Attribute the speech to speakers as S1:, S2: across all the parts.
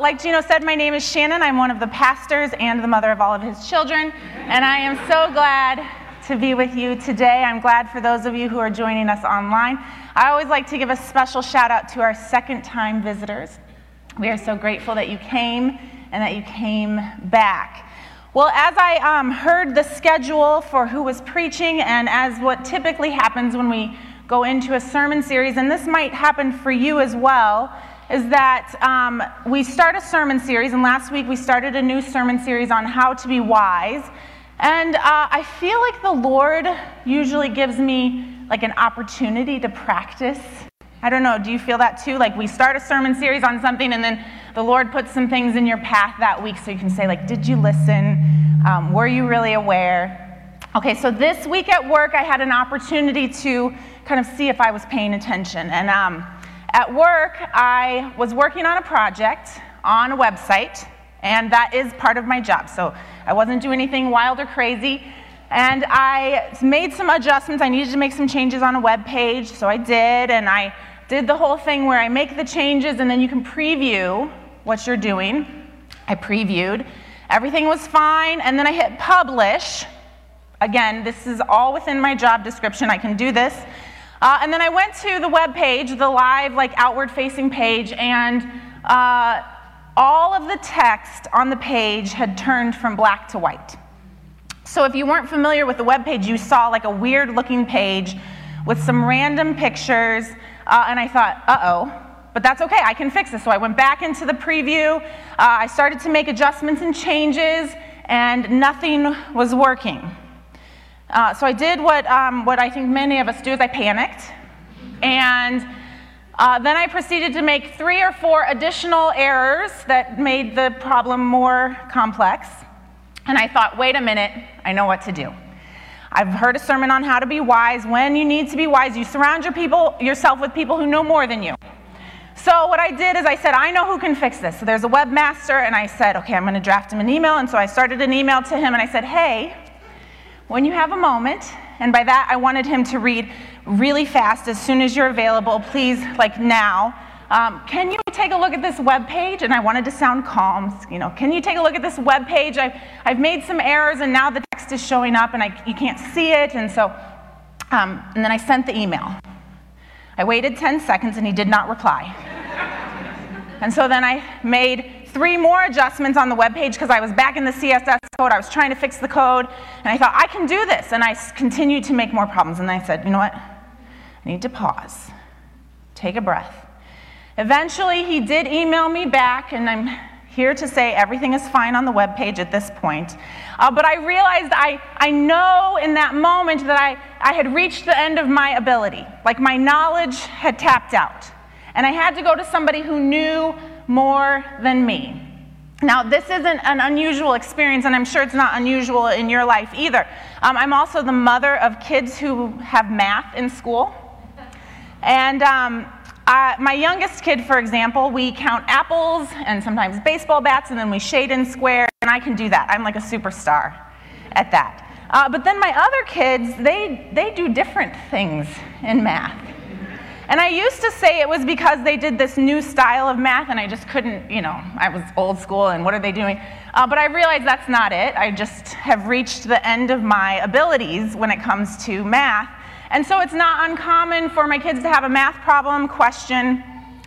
S1: Like Gino said, my name is Shannon. I'm one of the pastors and the mother of all of his children, and I am so glad to be with you today. I'm glad for those of you who are joining us online. I always like to give a special shout out to our second time visitors. We are so grateful that you came and that you came back. Well, as I um, heard the schedule for who was preaching, and as what typically happens when we go into a sermon series, and this might happen for you as well is that um, we start a sermon series, and last week we started a new sermon series on how to be wise. And uh, I feel like the Lord usually gives me like an opportunity to practice. I don't know, do you feel that too? Like we start a sermon series on something, and then the Lord puts some things in your path that week so you can say, like, did you listen? Um, were you really aware? Okay, so this week at work, I had an opportunity to kind of see if I was paying attention. And um, at work, I was working on a project on a website, and that is part of my job. So I wasn't doing anything wild or crazy. And I made some adjustments. I needed to make some changes on a web page, so I did. And I did the whole thing where I make the changes and then you can preview what you're doing. I previewed. Everything was fine. And then I hit publish. Again, this is all within my job description. I can do this. Uh, and then I went to the web page, the live, like outward facing page, and uh, all of the text on the page had turned from black to white. So if you weren't familiar with the web page, you saw like a weird looking page with some random pictures, uh, and I thought, uh oh. But that's okay, I can fix this. So I went back into the preview. Uh, I started to make adjustments and changes, and nothing was working. Uh, so I did what, um, what I think many of us do is I panicked. And uh, then I proceeded to make three or four additional errors that made the problem more complex. And I thought, wait a minute, I know what to do. I've heard a sermon on how to be wise. When you need to be wise, you surround your people, yourself with people who know more than you. So what I did is I said, I know who can fix this. So there's a webmaster, and I said, okay, I'm going to draft him an email. And so I started an email to him, and I said, hey, when you have a moment, and by that I wanted him to read really fast as soon as you're available, please, like now. Um, can you take a look at this web page? And I wanted to sound calm. You know, can you take a look at this web page? I've, I've made some errors, and now the text is showing up, and I, you can't see it. And so, um, and then I sent the email. I waited 10 seconds, and he did not reply. and so then I made three more adjustments on the web page because I was back in the CSS code. I was trying to fix the code, and I thought, I can do this. And I continued to make more problems. And I said, you know what? I need to pause, take a breath. Eventually, he did email me back, and I'm here to say everything is fine on the web page at this point. Uh, but I realized I, I know in that moment that I, I had reached the end of my ability. Like my knowledge had tapped out. And I had to go to somebody who knew more than me. Now, this isn't an unusual experience, and I'm sure it's not unusual in your life either. Um, I'm also the mother of kids who have math in school. And um, I, my youngest kid, for example, we count apples and sometimes baseball bats, and then we shade in square, and I can do that. I'm like a superstar at that. Uh, but then my other kids, they, they do different things in math. And I used to say it was because they did this new style of math and I just couldn't, you know, I was old school and what are they doing? Uh, but I realized that's not it. I just have reached the end of my abilities when it comes to math. And so it's not uncommon for my kids to have a math problem, question,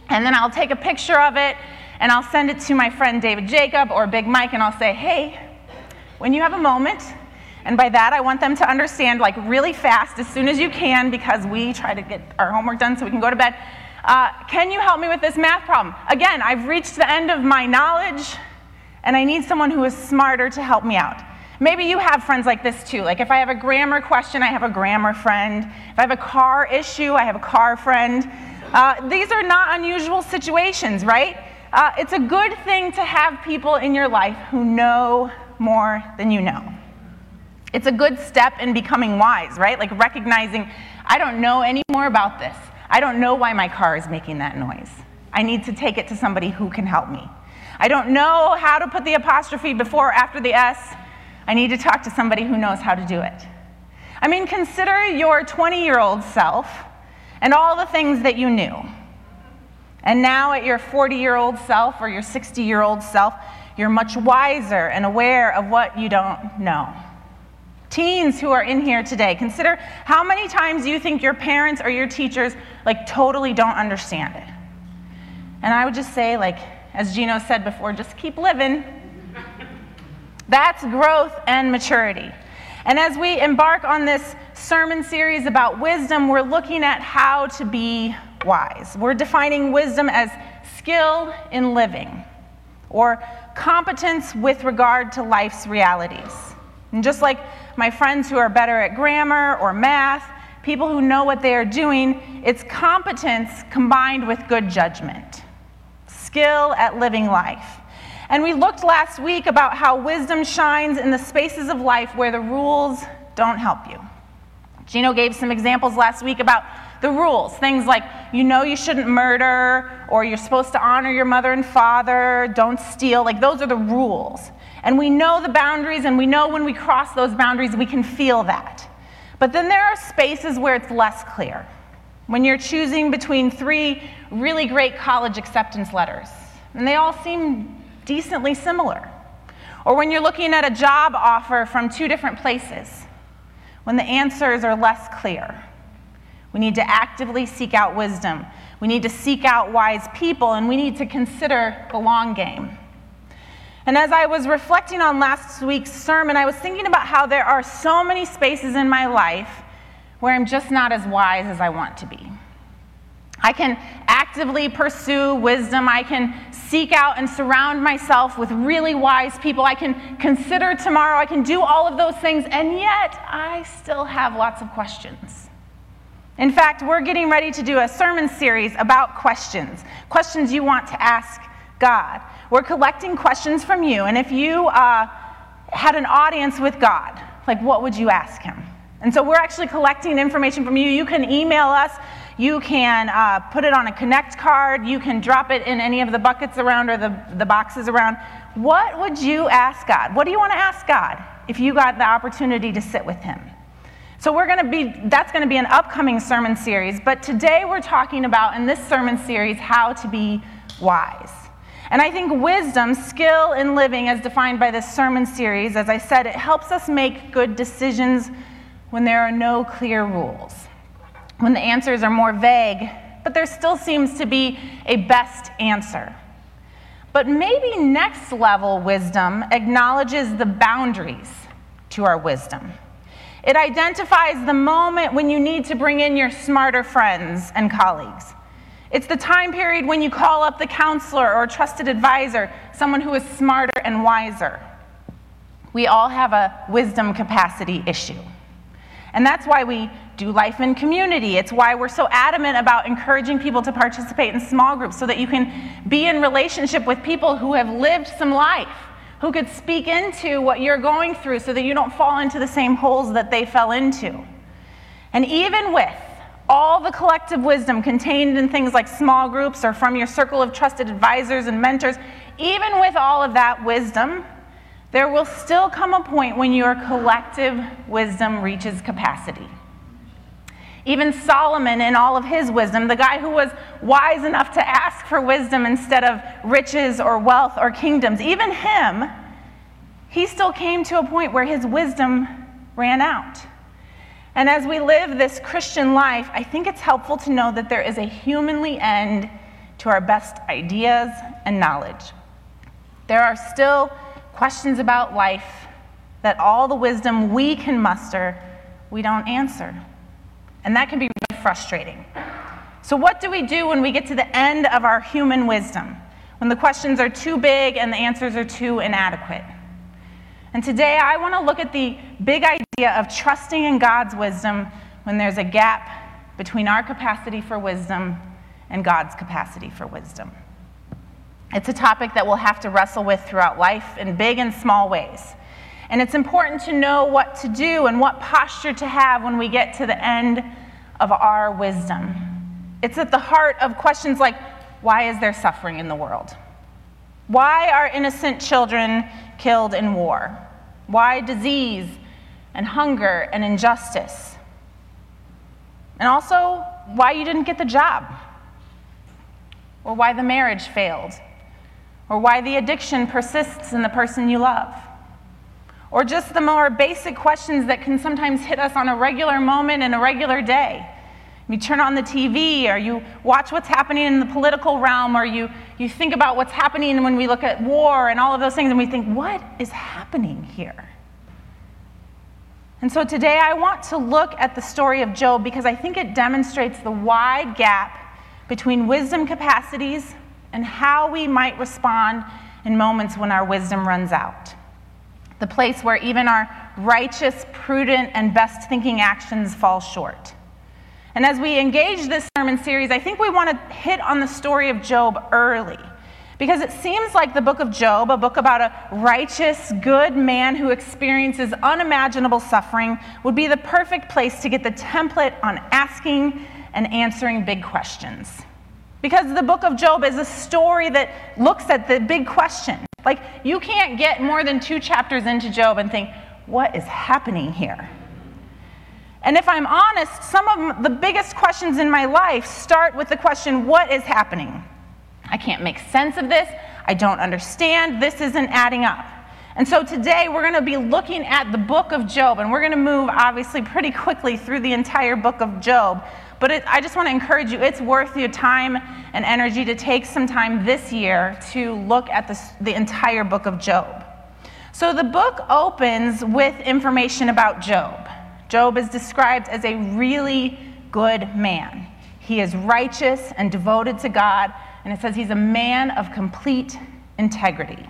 S1: and then I'll take a picture of it and I'll send it to my friend David Jacob or Big Mike and I'll say, hey, when you have a moment, and by that, I want them to understand, like, really fast, as soon as you can, because we try to get our homework done so we can go to bed. Uh, can you help me with this math problem? Again, I've reached the end of my knowledge, and I need someone who is smarter to help me out. Maybe you have friends like this too. Like, if I have a grammar question, I have a grammar friend. If I have a car issue, I have a car friend. Uh, these are not unusual situations, right? Uh, it's a good thing to have people in your life who know more than you know. It's a good step in becoming wise, right? Like recognizing, I don't know any more about this. I don't know why my car is making that noise. I need to take it to somebody who can help me. I don't know how to put the apostrophe before or after the S. I need to talk to somebody who knows how to do it. I mean, consider your 20 year old self and all the things that you knew. And now, at your 40 year old self or your 60 year old self, you're much wiser and aware of what you don't know. Teens who are in here today, consider how many times you think your parents or your teachers like totally don't understand it. And I would just say, like, as Gino said before, just keep living. That's growth and maturity. And as we embark on this sermon series about wisdom, we're looking at how to be wise. We're defining wisdom as skill in living or competence with regard to life's realities. And just like my friends who are better at grammar or math, people who know what they are doing, it's competence combined with good judgment, skill at living life. And we looked last week about how wisdom shines in the spaces of life where the rules don't help you. Gino gave some examples last week about the rules. Things like you know you shouldn't murder, or you're supposed to honor your mother and father, don't steal. Like those are the rules. And we know the boundaries, and we know when we cross those boundaries, we can feel that. But then there are spaces where it's less clear. When you're choosing between three really great college acceptance letters, and they all seem decently similar. Or when you're looking at a job offer from two different places, when the answers are less clear. We need to actively seek out wisdom. We need to seek out wise people, and we need to consider the long game. And as I was reflecting on last week's sermon, I was thinking about how there are so many spaces in my life where I'm just not as wise as I want to be. I can actively pursue wisdom. I can seek out and surround myself with really wise people. I can consider tomorrow. I can do all of those things, and yet I still have lots of questions. In fact, we're getting ready to do a sermon series about questions questions you want to ask God. We're collecting questions from you, and if you uh, had an audience with God, like what would you ask Him? And so we're actually collecting information from you. You can email us you can uh, put it on a Connect card. You can drop it in any of the buckets around or the, the boxes around. What would you ask God? What do you want to ask God if you got the opportunity to sit with Him? So we're going to be that's going to be an upcoming sermon series, but today we're talking about in this sermon series how to be wise. And I think wisdom, skill in living as defined by this sermon series, as I said, it helps us make good decisions when there are no clear rules when the answers are more vague, but there still seems to be a best answer. But maybe next level wisdom acknowledges the boundaries to our wisdom. It identifies the moment when you need to bring in your smarter friends and colleagues. It's the time period when you call up the counselor or trusted advisor, someone who is smarter and wiser. We all have a wisdom capacity issue. And that's why we do life in community. It's why we're so adamant about encouraging people to participate in small groups so that you can be in relationship with people who have lived some life, who could speak into what you're going through so that you don't fall into the same holes that they fell into. And even with all the collective wisdom contained in things like small groups or from your circle of trusted advisors and mentors, even with all of that wisdom, there will still come a point when your collective wisdom reaches capacity. Even Solomon, in all of his wisdom, the guy who was wise enough to ask for wisdom instead of riches or wealth or kingdoms, even him, he still came to a point where his wisdom ran out. And as we live this Christian life, I think it's helpful to know that there is a humanly end to our best ideas and knowledge. There are still questions about life that all the wisdom we can muster, we don't answer. And that can be really frustrating. So, what do we do when we get to the end of our human wisdom? When the questions are too big and the answers are too inadequate? And today I want to look at the big idea of trusting in God's wisdom when there's a gap between our capacity for wisdom and God's capacity for wisdom. It's a topic that we'll have to wrestle with throughout life in big and small ways. And it's important to know what to do and what posture to have when we get to the end of our wisdom. It's at the heart of questions like why is there suffering in the world? Why are innocent children killed in war? Why disease and hunger and injustice? And also, why you didn't get the job or why the marriage failed, or why the addiction persists in the person you love, or just the more basic questions that can sometimes hit us on a regular moment in a regular day. You turn on the TV, or you watch what's happening in the political realm, or you, you think about what's happening when we look at war and all of those things, and we think, what is happening here? And so today I want to look at the story of Job because I think it demonstrates the wide gap between wisdom capacities and how we might respond in moments when our wisdom runs out. The place where even our righteous, prudent, and best thinking actions fall short. And as we engage this sermon series, I think we want to hit on the story of Job early. Because it seems like the book of Job, a book about a righteous, good man who experiences unimaginable suffering, would be the perfect place to get the template on asking and answering big questions. Because the book of Job is a story that looks at the big question. Like, you can't get more than two chapters into Job and think, what is happening here? And if I'm honest, some of the biggest questions in my life start with the question, what is happening? I can't make sense of this. I don't understand. This isn't adding up. And so today we're going to be looking at the book of Job, and we're going to move obviously pretty quickly through the entire book of Job. But it, I just want to encourage you, it's worth your time and energy to take some time this year to look at this, the entire book of Job. So the book opens with information about Job. Job is described as a really good man. He is righteous and devoted to God, and it says he's a man of complete integrity.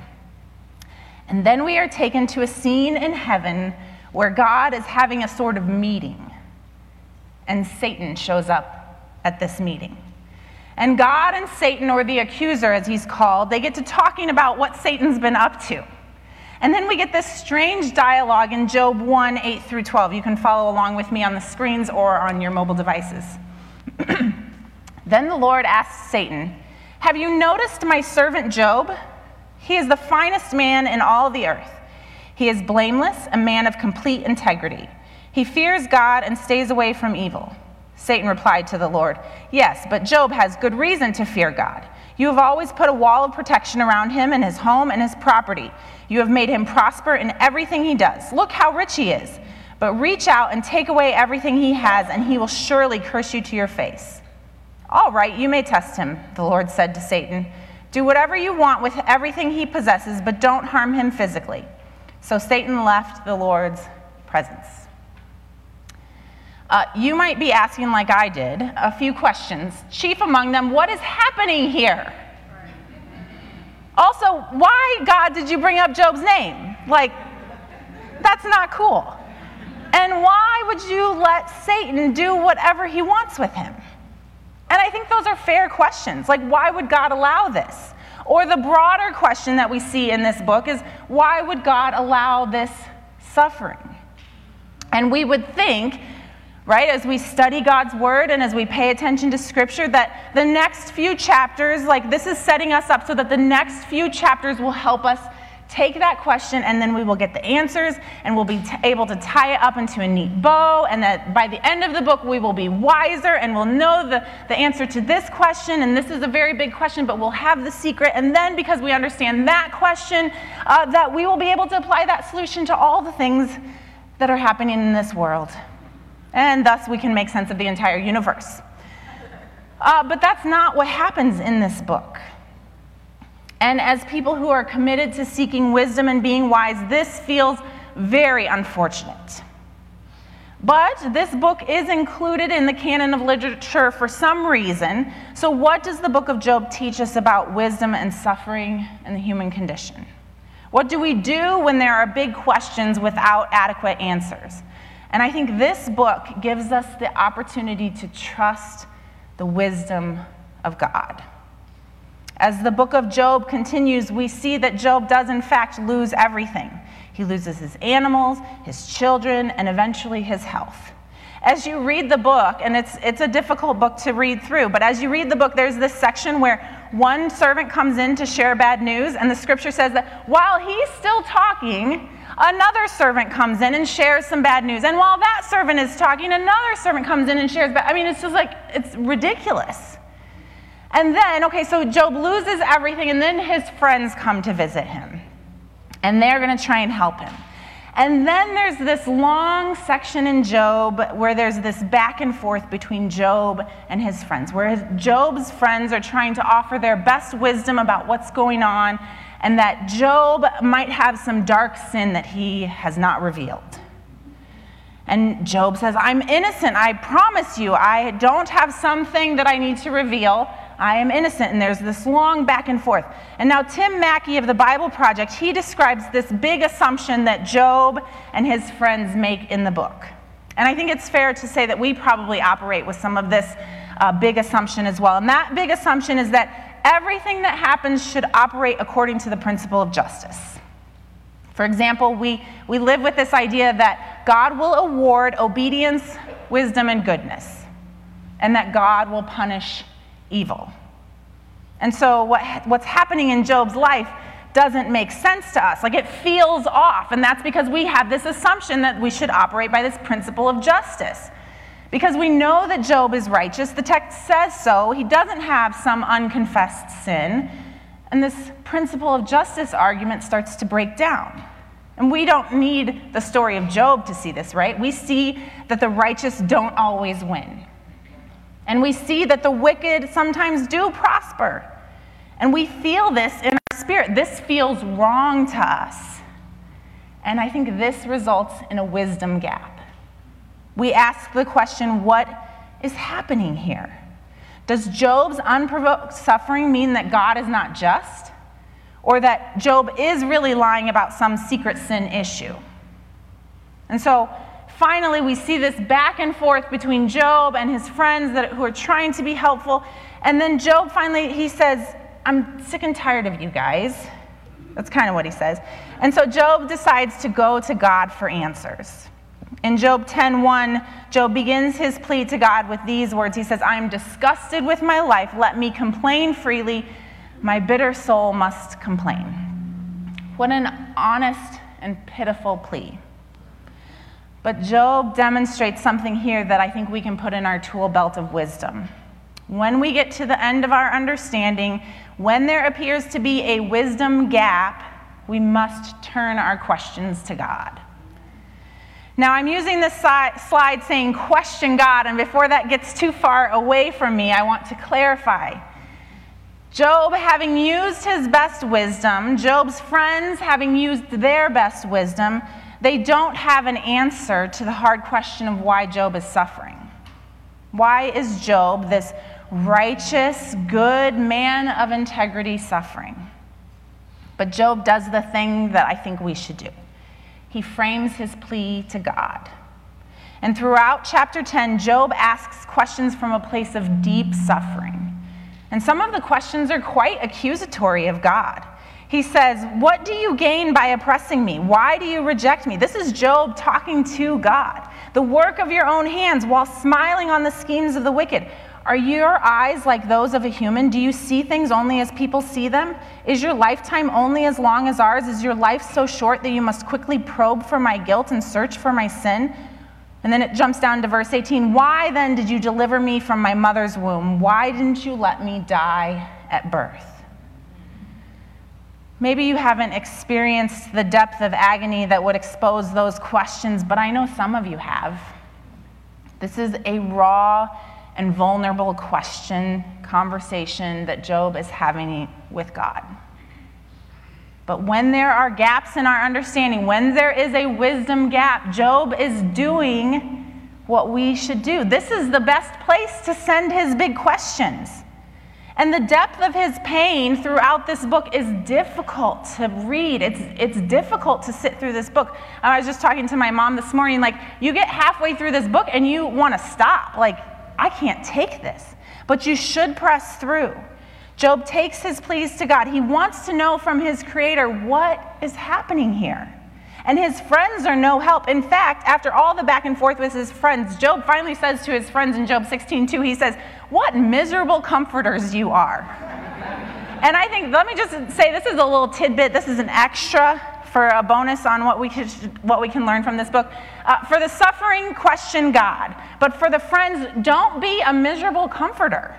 S1: And then we are taken to a scene in heaven where God is having a sort of meeting and Satan shows up at this meeting. And God and Satan, or the accuser as he's called, they get to talking about what Satan's been up to. And then we get this strange dialogue in Job 1 8 through 12. You can follow along with me on the screens or on your mobile devices. then the Lord asks Satan, Have you noticed my servant Job? He is the finest man in all the earth. He is blameless, a man of complete integrity. He fears God and stays away from evil. Satan replied to the Lord, Yes, but Job has good reason to fear God. You have always put a wall of protection around him and his home and his property. You have made him prosper in everything he does. Look how rich he is. But reach out and take away everything he has, and he will surely curse you to your face. All right, you may test him, the Lord said to Satan. Do whatever you want with everything he possesses, but don't harm him physically. So Satan left the Lord's presence. Uh, you might be asking, like I did, a few questions. Chief among them, what is happening here? Also, why, God, did you bring up Job's name? Like, that's not cool. And why would you let Satan do whatever he wants with him? And I think those are fair questions. Like, why would God allow this? Or the broader question that we see in this book is why would God allow this suffering? And we would think right? As we study God's word and as we pay attention to scripture, that the next few chapters, like this is setting us up so that the next few chapters will help us take that question and then we will get the answers and we'll be t- able to tie it up into a neat bow. And that by the end of the book, we will be wiser and we'll know the, the answer to this question. And this is a very big question, but we'll have the secret. And then because we understand that question, uh, that we will be able to apply that solution to all the things that are happening in this world and thus we can make sense of the entire universe. Uh, but that's not what happens in this book. And as people who are committed to seeking wisdom and being wise, this feels very unfortunate. But this book is included in the canon of literature for some reason. So, what does the book of Job teach us about wisdom and suffering and the human condition? What do we do when there are big questions without adequate answers? And I think this book gives us the opportunity to trust the wisdom of God. As the book of Job continues, we see that Job does, in fact, lose everything. He loses his animals, his children, and eventually his health. As you read the book, and it's, it's a difficult book to read through, but as you read the book, there's this section where one servant comes in to share bad news, and the scripture says that while he's still talking, Another servant comes in and shares some bad news. And while that servant is talking, another servant comes in and shares bad. I mean, it's just like, it's ridiculous. And then, okay, so Job loses everything, and then his friends come to visit him. And they're going to try and help him. And then there's this long section in Job where there's this back and forth between Job and his friends, where Job's friends are trying to offer their best wisdom about what's going on, and that Job might have some dark sin that he has not revealed. And Job says, I'm innocent. I promise you, I don't have something that I need to reveal. I am innocent. And there's this long back and forth. And now, Tim Mackie of the Bible Project, he describes this big assumption that Job and his friends make in the book. And I think it's fair to say that we probably operate with some of this uh, big assumption as well. And that big assumption is that everything that happens should operate according to the principle of justice. For example, we, we live with this idea that God will award obedience, wisdom, and goodness, and that God will punish evil. And so, what, what's happening in Job's life doesn't make sense to us. Like it feels off. And that's because we have this assumption that we should operate by this principle of justice. Because we know that Job is righteous, the text says so. He doesn't have some unconfessed sin. And this principle of justice argument starts to break down. And we don't need the story of Job to see this, right? We see that the righteous don't always win. And we see that the wicked sometimes do prosper. And we feel this in our spirit. This feels wrong to us. And I think this results in a wisdom gap. We ask the question what is happening here? Does Job's unprovoked suffering mean that God is not just? Or that Job is really lying about some secret sin issue? And so finally, we see this back and forth between Job and his friends that, who are trying to be helpful. And then Job finally, he says, I'm sick and tired of you guys. That's kind of what he says. And so Job decides to go to God for answers. In Job 10:1, Job begins his plea to God with these words. He says, "I am disgusted with my life. Let me complain freely. My bitter soul must complain." What an honest and pitiful plea. But Job demonstrates something here that I think we can put in our tool belt of wisdom. When we get to the end of our understanding, when there appears to be a wisdom gap, we must turn our questions to God. Now, I'm using this slide saying question God, and before that gets too far away from me, I want to clarify. Job having used his best wisdom, Job's friends having used their best wisdom, they don't have an answer to the hard question of why Job is suffering. Why is Job, this righteous, good man of integrity, suffering? But Job does the thing that I think we should do he frames his plea to God. And throughout chapter 10, Job asks questions from a place of deep suffering. And some of the questions are quite accusatory of God. He says, What do you gain by oppressing me? Why do you reject me? This is Job talking to God. The work of your own hands while smiling on the schemes of the wicked. Are your eyes like those of a human? Do you see things only as people see them? Is your lifetime only as long as ours? Is your life so short that you must quickly probe for my guilt and search for my sin? And then it jumps down to verse 18 Why then did you deliver me from my mother's womb? Why didn't you let me die at birth? Maybe you haven't experienced the depth of agony that would expose those questions, but I know some of you have. This is a raw and vulnerable question, conversation that Job is having with God. But when there are gaps in our understanding, when there is a wisdom gap, Job is doing what we should do. This is the best place to send his big questions. And the depth of his pain throughout this book is difficult to read. It's, it's difficult to sit through this book. I was just talking to my mom this morning, like, you get halfway through this book and you want to stop. Like, I can't take this. But you should press through. Job takes his pleas to God. He wants to know from his creator what is happening here. And his friends are no help. In fact, after all the back and forth with his friends, Job finally says to his friends in Job 16 2, he says, What miserable comforters you are. and I think, let me just say, this is a little tidbit, this is an extra for a bonus on what we, what we can learn from this book. Uh, for the suffering, question God. But for the friends, don't be a miserable comforter.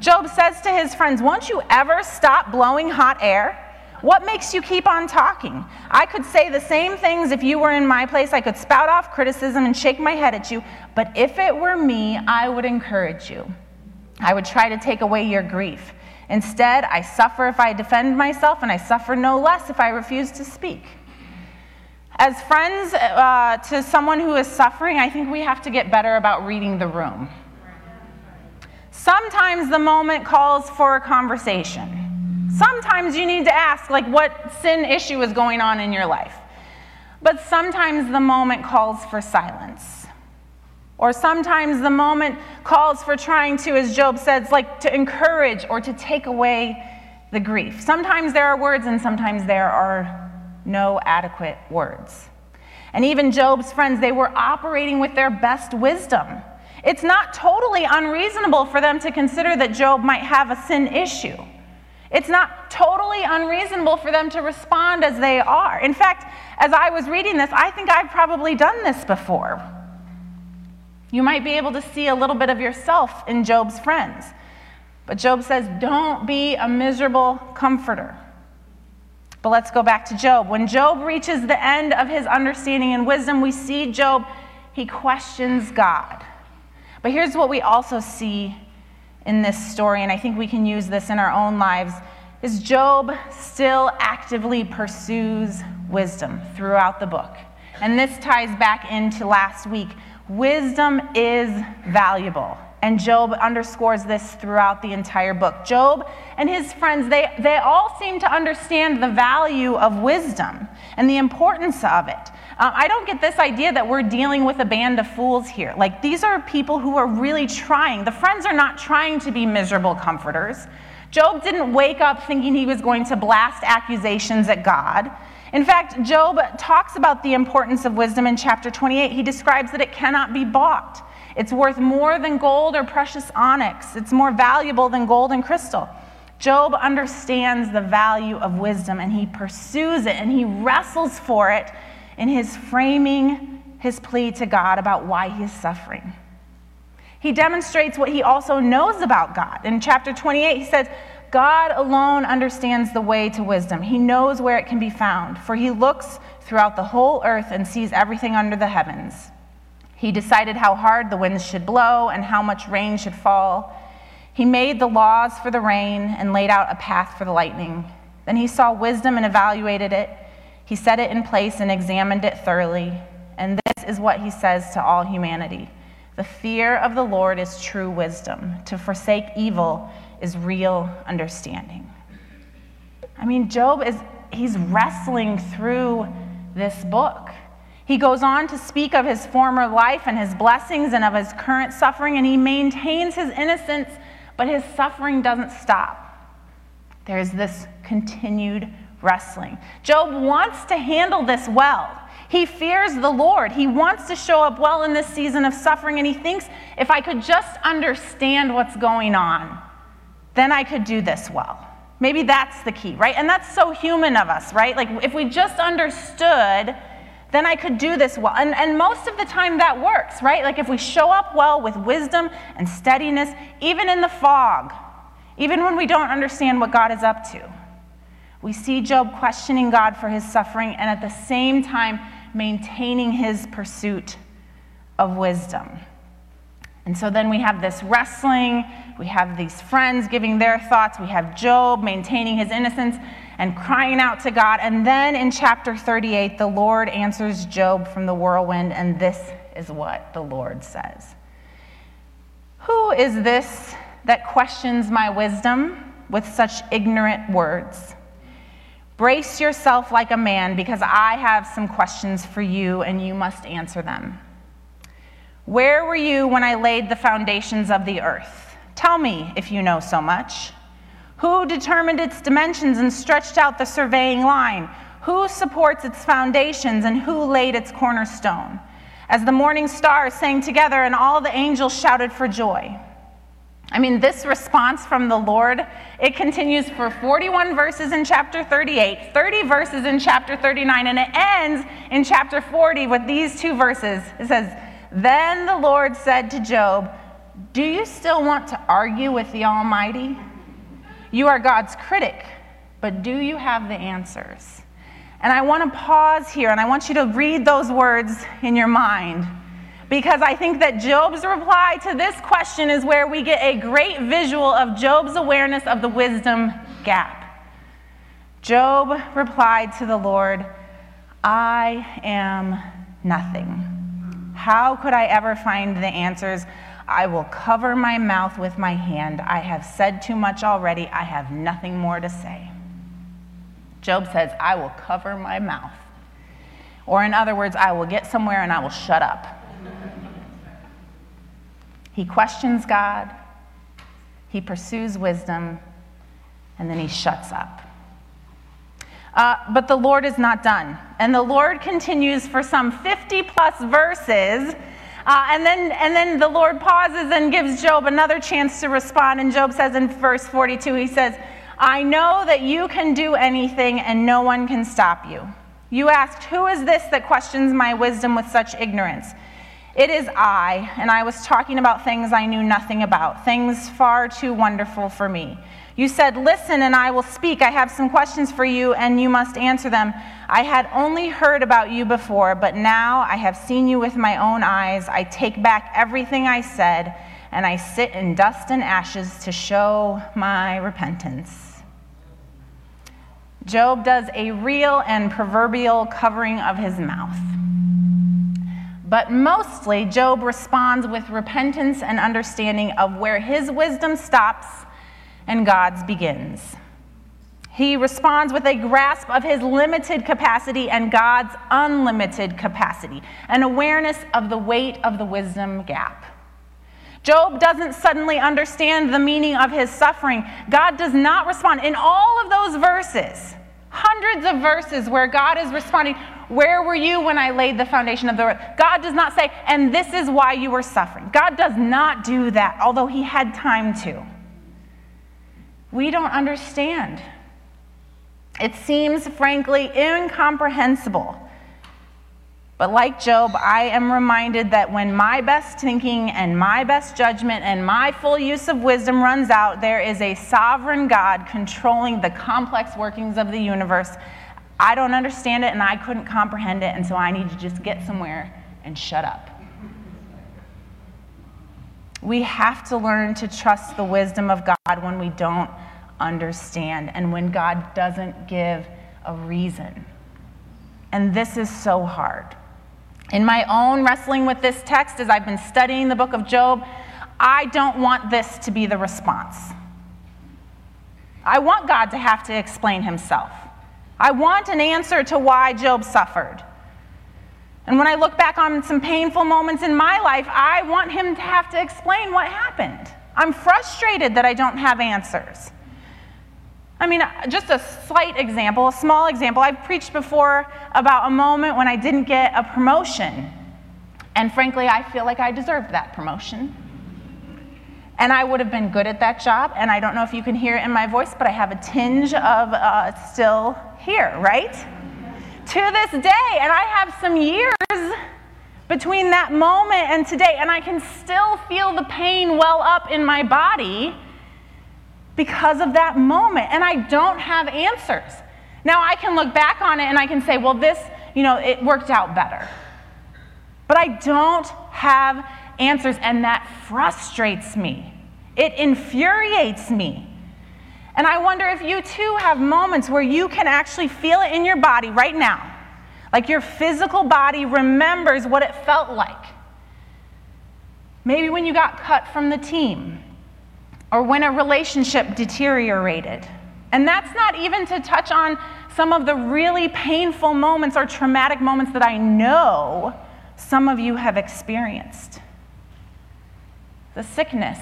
S1: Job says to his friends, Won't you ever stop blowing hot air? What makes you keep on talking? I could say the same things if you were in my place. I could spout off criticism and shake my head at you. But if it were me, I would encourage you. I would try to take away your grief. Instead, I suffer if I defend myself, and I suffer no less if I refuse to speak. As friends uh, to someone who is suffering, I think we have to get better about reading the room. Sometimes the moment calls for a conversation. Sometimes you need to ask, like, what sin issue is going on in your life. But sometimes the moment calls for silence. Or sometimes the moment calls for trying to, as Job says, like to encourage or to take away the grief. Sometimes there are words and sometimes there are no adequate words. And even Job's friends, they were operating with their best wisdom. It's not totally unreasonable for them to consider that Job might have a sin issue. It's not totally unreasonable for them to respond as they are. In fact, as I was reading this, I think I've probably done this before. You might be able to see a little bit of yourself in Job's friends. But Job says, don't be a miserable comforter. But let's go back to Job. When Job reaches the end of his understanding and wisdom, we see Job, he questions God. But here's what we also see in this story, and I think we can use this in our own lives, is Job still actively pursues wisdom throughout the book. And this ties back into last week. Wisdom is valuable. And Job underscores this throughout the entire book. Job and his friends, they, they all seem to understand the value of wisdom and the importance of it. Um, I don't get this idea that we're dealing with a band of fools here. Like, these are people who are really trying. The friends are not trying to be miserable comforters. Job didn't wake up thinking he was going to blast accusations at God. In fact, Job talks about the importance of wisdom in chapter 28. He describes that it cannot be bought. It's worth more than gold or precious onyx. It's more valuable than gold and crystal. Job understands the value of wisdom and he pursues it and he wrestles for it in his framing his plea to God about why he is suffering. He demonstrates what he also knows about God. In chapter 28, he says, God alone understands the way to wisdom. He knows where it can be found, for he looks throughout the whole earth and sees everything under the heavens. He decided how hard the winds should blow and how much rain should fall. He made the laws for the rain and laid out a path for the lightning. Then he saw wisdom and evaluated it. He set it in place and examined it thoroughly. And this is what he says to all humanity The fear of the Lord is true wisdom. To forsake evil is real understanding. I mean, Job is, he's wrestling through this book. He goes on to speak of his former life and his blessings and of his current suffering, and he maintains his innocence, but his suffering doesn't stop. There is this continued wrestling. Job wants to handle this well. He fears the Lord. He wants to show up well in this season of suffering, and he thinks if I could just understand what's going on, then I could do this well. Maybe that's the key, right? And that's so human of us, right? Like if we just understood then I could do this well. And, and most of the time that works, right? Like if we show up well with wisdom and steadiness, even in the fog, even when we don't understand what God is up to, we see Job questioning God for his suffering and at the same time maintaining his pursuit of wisdom. And so then we have this wrestling, we have these friends giving their thoughts, we have Job maintaining his innocence and crying out to God. And then in chapter 38, the Lord answers Job from the whirlwind, and this is what the Lord says Who is this that questions my wisdom with such ignorant words? Brace yourself like a man, because I have some questions for you, and you must answer them. Where were you when I laid the foundations of the earth? Tell me if you know so much. Who determined its dimensions and stretched out the surveying line? Who supports its foundations and who laid its cornerstone? As the morning stars sang together and all the angels shouted for joy. I mean, this response from the Lord, it continues for 41 verses in chapter 38, 30 verses in chapter 39, and it ends in chapter 40 with these two verses. It says, then the Lord said to Job, do you still want to argue with the Almighty? You are God's critic, but do you have the answers? And I want to pause here and I want you to read those words in your mind because I think that Job's reply to this question is where we get a great visual of Job's awareness of the wisdom gap. Job replied to the Lord, I am nothing. How could I ever find the answers? I will cover my mouth with my hand. I have said too much already. I have nothing more to say. Job says, I will cover my mouth. Or, in other words, I will get somewhere and I will shut up. He questions God, he pursues wisdom, and then he shuts up. Uh, but the Lord is not done. And the Lord continues for some 50 plus verses. Uh, and, then, and then the Lord pauses and gives Job another chance to respond. And Job says in verse 42, he says, I know that you can do anything and no one can stop you. You asked, Who is this that questions my wisdom with such ignorance? It is I, and I was talking about things I knew nothing about, things far too wonderful for me. You said, Listen, and I will speak. I have some questions for you, and you must answer them. I had only heard about you before, but now I have seen you with my own eyes. I take back everything I said, and I sit in dust and ashes to show my repentance. Job does a real and proverbial covering of his mouth. But mostly, Job responds with repentance and understanding of where his wisdom stops and God's begins. He responds with a grasp of his limited capacity and God's unlimited capacity, an awareness of the weight of the wisdom gap. Job doesn't suddenly understand the meaning of his suffering. God does not respond. In all of those verses, hundreds of verses where God is responding, where were you when I laid the foundation of the earth? God does not say, and this is why you were suffering. God does not do that, although He had time to. We don't understand. It seems, frankly, incomprehensible. But like Job, I am reminded that when my best thinking and my best judgment and my full use of wisdom runs out, there is a sovereign God controlling the complex workings of the universe I don't understand it and I couldn't comprehend it, and so I need to just get somewhere and shut up. We have to learn to trust the wisdom of God when we don't understand and when God doesn't give a reason. And this is so hard. In my own wrestling with this text, as I've been studying the book of Job, I don't want this to be the response. I want God to have to explain himself. I want an answer to why Job suffered. And when I look back on some painful moments in my life, I want him to have to explain what happened. I'm frustrated that I don't have answers. I mean, just a slight example, a small example. I've preached before about a moment when I didn't get a promotion. And frankly, I feel like I deserved that promotion. And I would have been good at that job. And I don't know if you can hear it in my voice, but I have a tinge of uh, still here, right? To this day. And I have some years between that moment and today, and I can still feel the pain well up in my body because of that moment. And I don't have answers. Now, I can look back on it and I can say, well, this, you know, it worked out better. But I don't have answers, and that frustrates me. It infuriates me. And I wonder if you too have moments where you can actually feel it in your body right now. Like your physical body remembers what it felt like. Maybe when you got cut from the team, or when a relationship deteriorated. And that's not even to touch on some of the really painful moments or traumatic moments that I know some of you have experienced the sickness,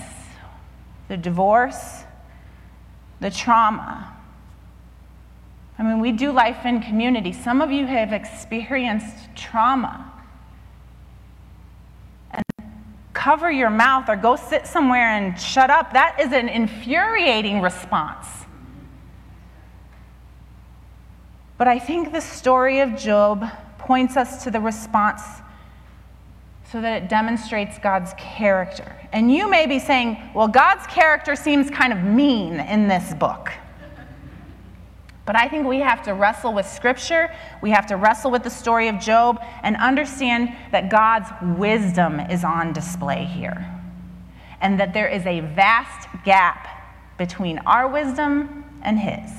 S1: the divorce, the trauma. I mean, we do life in community. Some of you have experienced trauma. And cover your mouth or go sit somewhere and shut up. That is an infuriating response. But I think the story of Job points us to the response so that it demonstrates God's character And you may be saying, well, God's character seems kind of mean in this book. But I think we have to wrestle with Scripture, we have to wrestle with the story of Job, and understand that God's wisdom is on display here. And that there is a vast gap between our wisdom and His.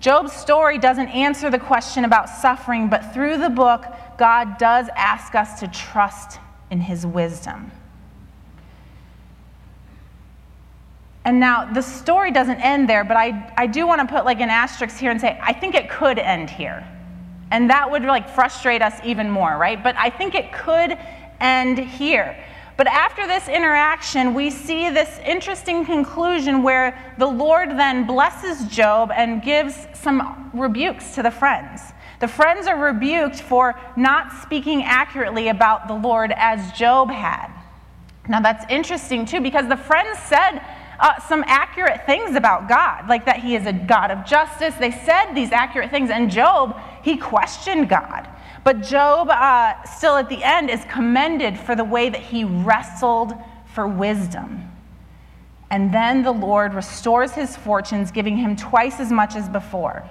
S1: Job's story doesn't answer the question about suffering, but through the book, God does ask us to trust in His wisdom. And now the story doesn't end there, but I, I do want to put like an asterisk here and say, I think it could end here. And that would like frustrate us even more, right? But I think it could end here. But after this interaction, we see this interesting conclusion where the Lord then blesses Job and gives some rebukes to the friends. The friends are rebuked for not speaking accurately about the Lord as Job had. Now, that's interesting too, because the friends said uh, some accurate things about God, like that he is a God of justice. They said these accurate things, and Job, he questioned God. But Job, uh, still at the end, is commended for the way that he wrestled for wisdom. And then the Lord restores his fortunes, giving him twice as much as before.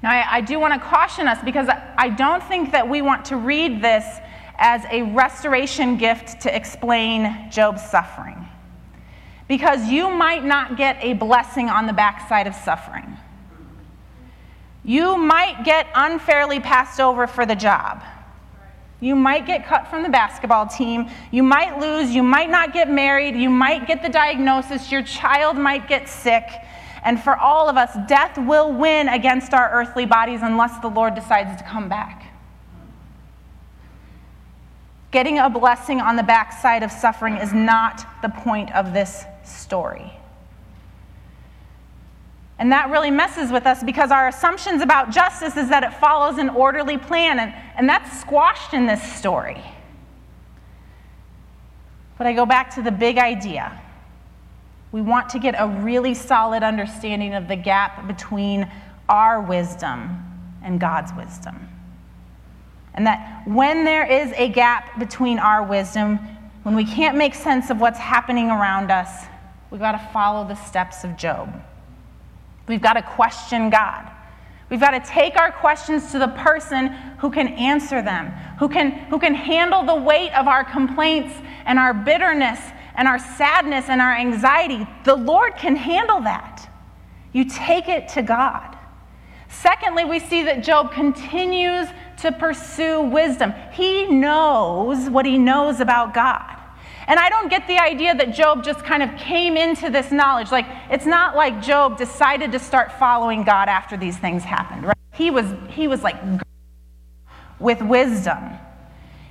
S1: Now, I, I do want to caution us because I don't think that we want to read this as a restoration gift to explain Job's suffering because you might not get a blessing on the backside of suffering. You might get unfairly passed over for the job. You might get cut from the basketball team. You might lose. You might not get married. You might get the diagnosis. Your child might get sick. And for all of us, death will win against our earthly bodies unless the Lord decides to come back. Getting a blessing on the backside of suffering is not the point of this story. And that really messes with us because our assumptions about justice is that it follows an orderly plan, and, and that's squashed in this story. But I go back to the big idea. We want to get a really solid understanding of the gap between our wisdom and God's wisdom. And that when there is a gap between our wisdom, when we can't make sense of what's happening around us, We've got to follow the steps of Job. We've got to question God. We've got to take our questions to the person who can answer them, who can, who can handle the weight of our complaints and our bitterness and our sadness and our anxiety. The Lord can handle that. You take it to God. Secondly, we see that Job continues to pursue wisdom. He knows what he knows about God. And I don't get the idea that Job just kind of came into this knowledge. Like, it's not like Job decided to start following God after these things happened, right? He was, he was like with wisdom.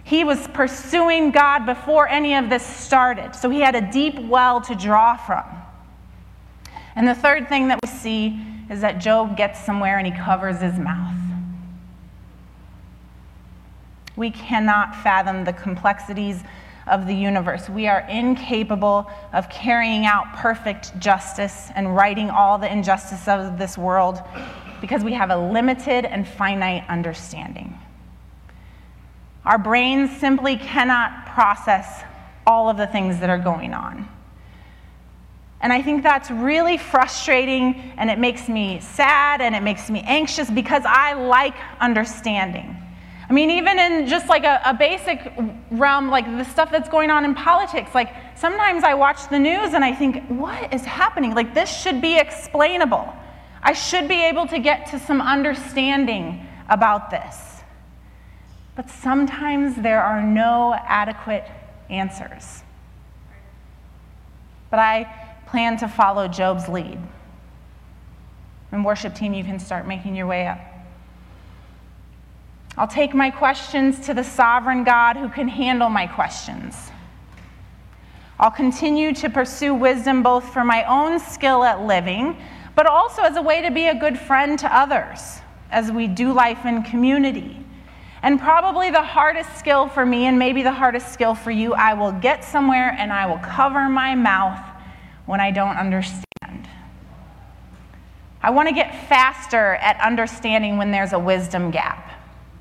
S1: He was pursuing God before any of this started. So he had a deep well to draw from. And the third thing that we see is that Job gets somewhere and he covers his mouth. We cannot fathom the complexities of the universe. We are incapable of carrying out perfect justice and righting all the injustice of this world because we have a limited and finite understanding. Our brains simply cannot process all of the things that are going on. And I think that's really frustrating and it makes me sad and it makes me anxious because I like understanding. I mean, even in just like a, a, basic realm, like the stuff that's going on in politics, like sometimes I watch the news and I think, what is happening? Like, this should be explainable. I should be able to get to some understanding about this. But sometimes there are no adequate answers. But I plan to follow Job's lead. And, worship team, you can start making your way up. I'll take my questions to the sovereign God who can handle my questions. I'll continue to pursue wisdom both for my own skill at living, but also as a way to be a good friend to others as we do life in community. And probably the hardest skill for me, and maybe the hardest skill for you, I will get somewhere and I will cover my mouth when I don't understand. I want to get faster at understanding when there's a wisdom gap.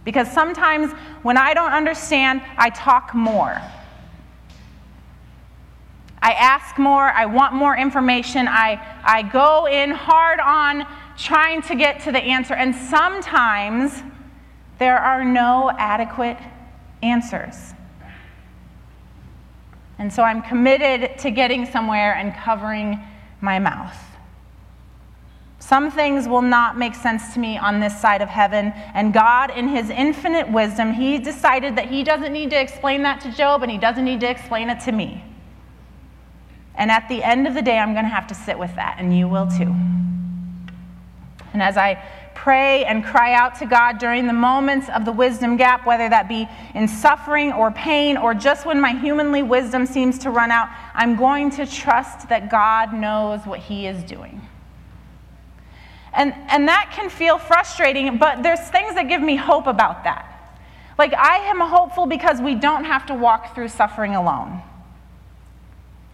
S1: Because sometimes when I don't understand, I talk more. I ask more, I want more information, I, I go in hard on trying to get to the answer, and sometimes there are no adequate answers. And so I'm committed to getting somewhere and covering my mouth. Some things will not make sense to me on this side of heaven, and God, in His infinite wisdom, He decided that He doesn't need to explain that to Job and He doesn't need to explain it to me. And at the end of the day, I'm going to have to sit with that, and you will too. And as I pray and cry out to God during the moments of the wisdom gap, whether that be in suffering or pain or just when my humanly wisdom seems to run out, I'm going to trust that God knows what He is doing. And, and that can feel frustrating, but there's things that give me hope about that. Like, I am hopeful because we don't have to walk through suffering alone.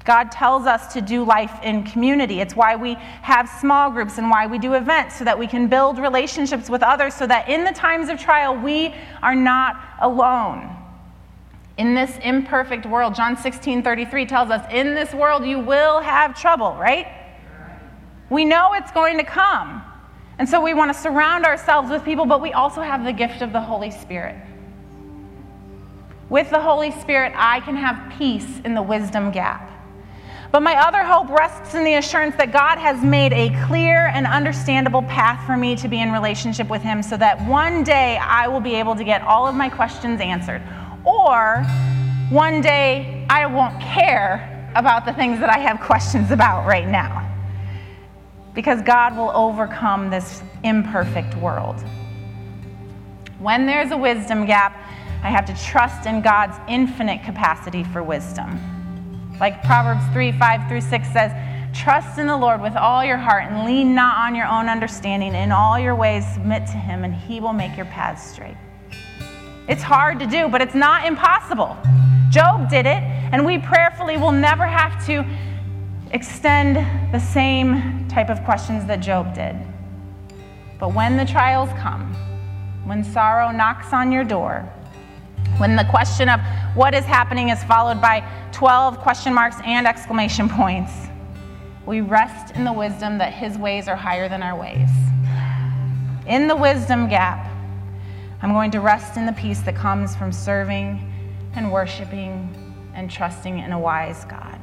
S1: God tells us to do life in community. It's why we have small groups and why we do events so that we can build relationships with others so that in the times of trial we are not alone. In this imperfect world, John 16 33 tells us, In this world you will have trouble, right? We know it's going to come. And so we want to surround ourselves with people, but we also have the gift of the Holy Spirit. With the Holy Spirit, I can have peace in the wisdom gap. But my other hope rests in the assurance that God has made a clear and understandable path for me to be in relationship with Him so that one day I will be able to get all of my questions answered. Or one day I won't care about the things that I have questions about right now because God will overcome this imperfect world. When there's a wisdom gap, I have to trust in God's infinite capacity for wisdom. Like Proverbs 3 5 through 6 says, Trust in the Lord with all your heart and lean not on your own understanding. In all your ways, submit to Him, and He will make your paths straight. It's hard to do, but it's not impossible. Job did it, and we prayerfully will never have to extend the same type of questions that Job did. But when the trials come, when sorrow knocks on your door, when the question of what is happening is followed by 12 question marks and exclamation points, we rest in the wisdom that his ways are higher than our ways. In the wisdom gap, I'm going to rest in the peace that comes from serving and worshiping and trusting in a wise God.